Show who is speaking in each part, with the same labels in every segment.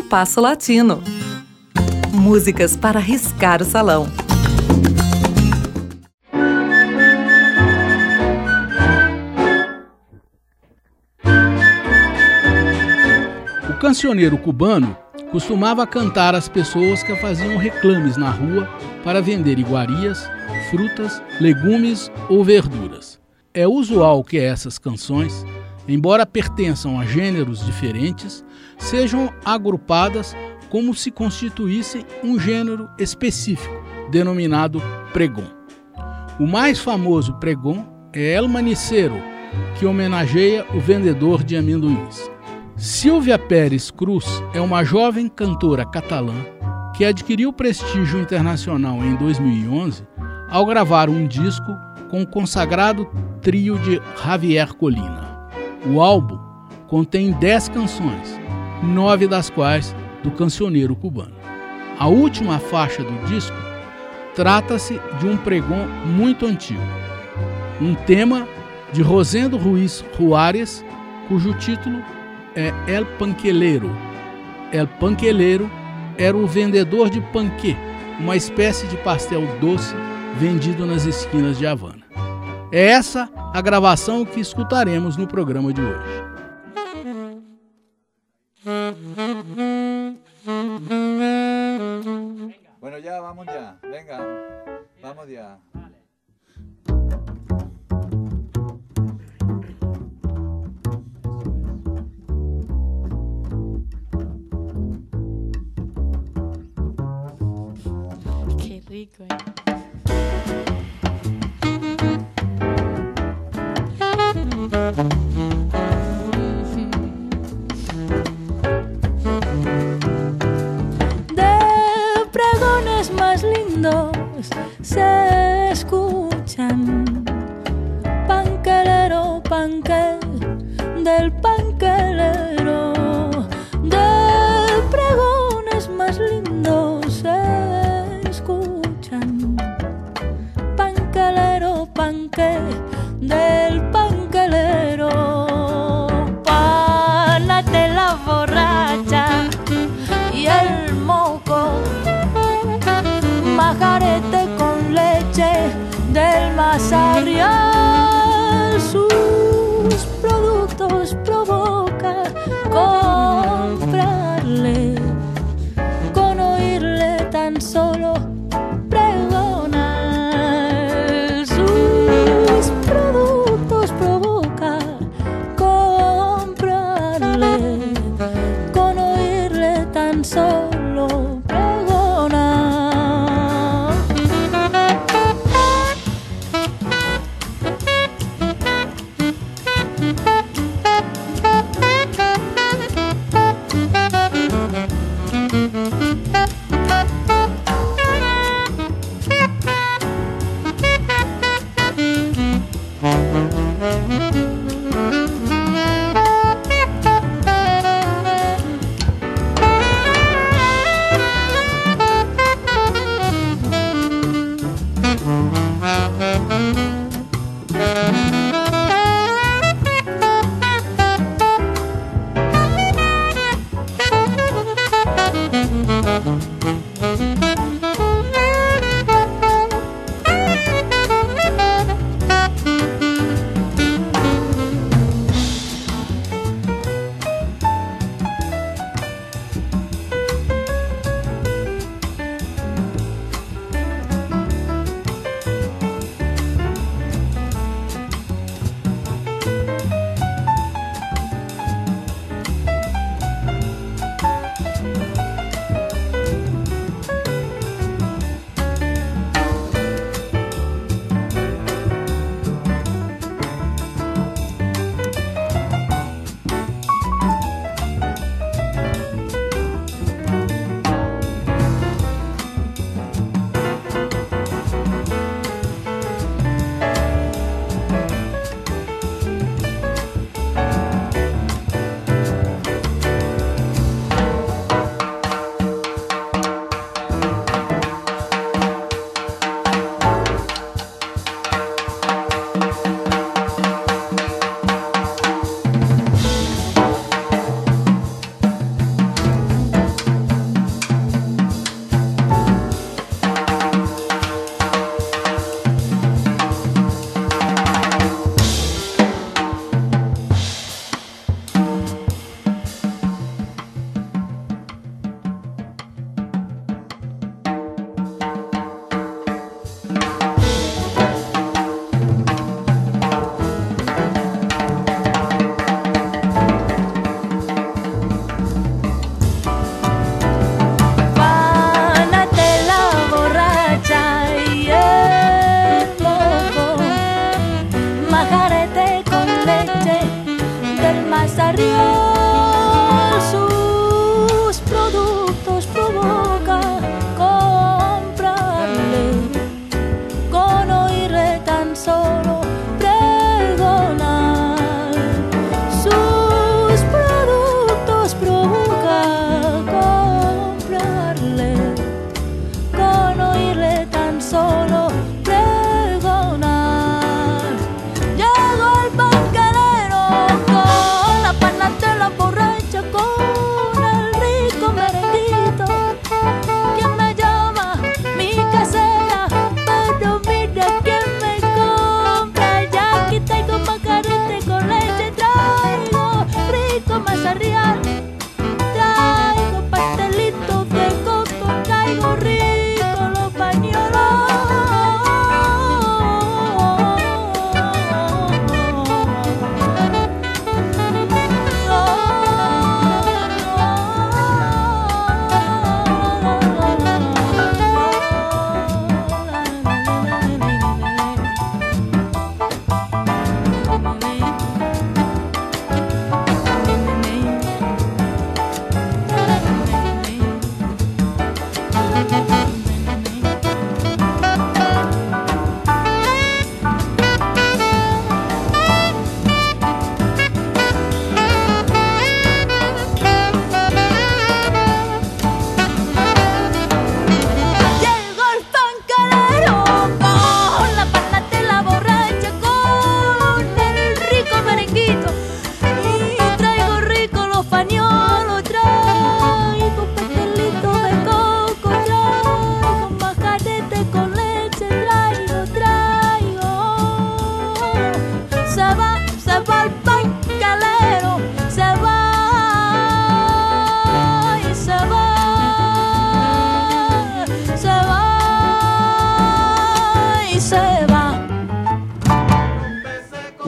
Speaker 1: Compasso Latino. Músicas para riscar o salão.
Speaker 2: O cancioneiro cubano costumava cantar às pessoas que faziam reclames na rua para vender iguarias, frutas, legumes ou verduras. É usual que essas canções, embora pertençam a gêneros diferentes, sejam agrupadas como se constituíssem um gênero específico, denominado pregão. O mais famoso pregão é El Manicero, que homenageia o vendedor de amendoins. Silvia Pérez Cruz é uma jovem cantora catalã que adquiriu prestígio internacional em 2011 ao gravar um disco com o consagrado trio de Javier Colina. O álbum contém 10 canções, nove das quais do cancioneiro cubano. A última faixa do disco trata-se de um pregão muito antigo, um tema de Rosendo Ruiz Juárez, cujo título é El Panqueleiro. El Panqueleiro era o vendedor de panquê, uma espécie de pastel doce vendido nas esquinas de Havana. É essa a gravação que escutaremos no programa de hoje.
Speaker 3: Ya, vamos ya. Venga, vamos ya.
Speaker 4: Qué rico, ¿eh? Se escuchan. Panquelero, panque, del panquelero. De pregones más lindos se escuchan. Panquelero, panque, del panquelero. Del Mazarrial. Sus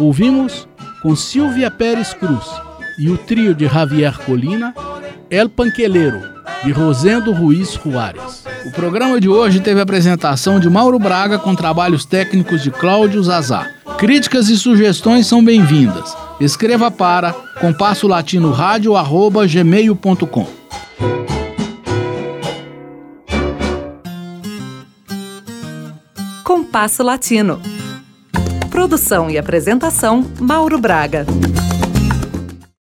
Speaker 2: Ouvimos com Silvia Pérez Cruz e o trio de Javier Colina, El Panqueleiro, de Rosendo Ruiz Juárez. O programa de hoje teve a apresentação de Mauro Braga com trabalhos técnicos de Cláudio Zazá. Críticas e sugestões são bem-vindas. Escreva para compasso latino rádio gmail.com.
Speaker 1: Compasso Latino. Produção e apresentação Mauro Braga.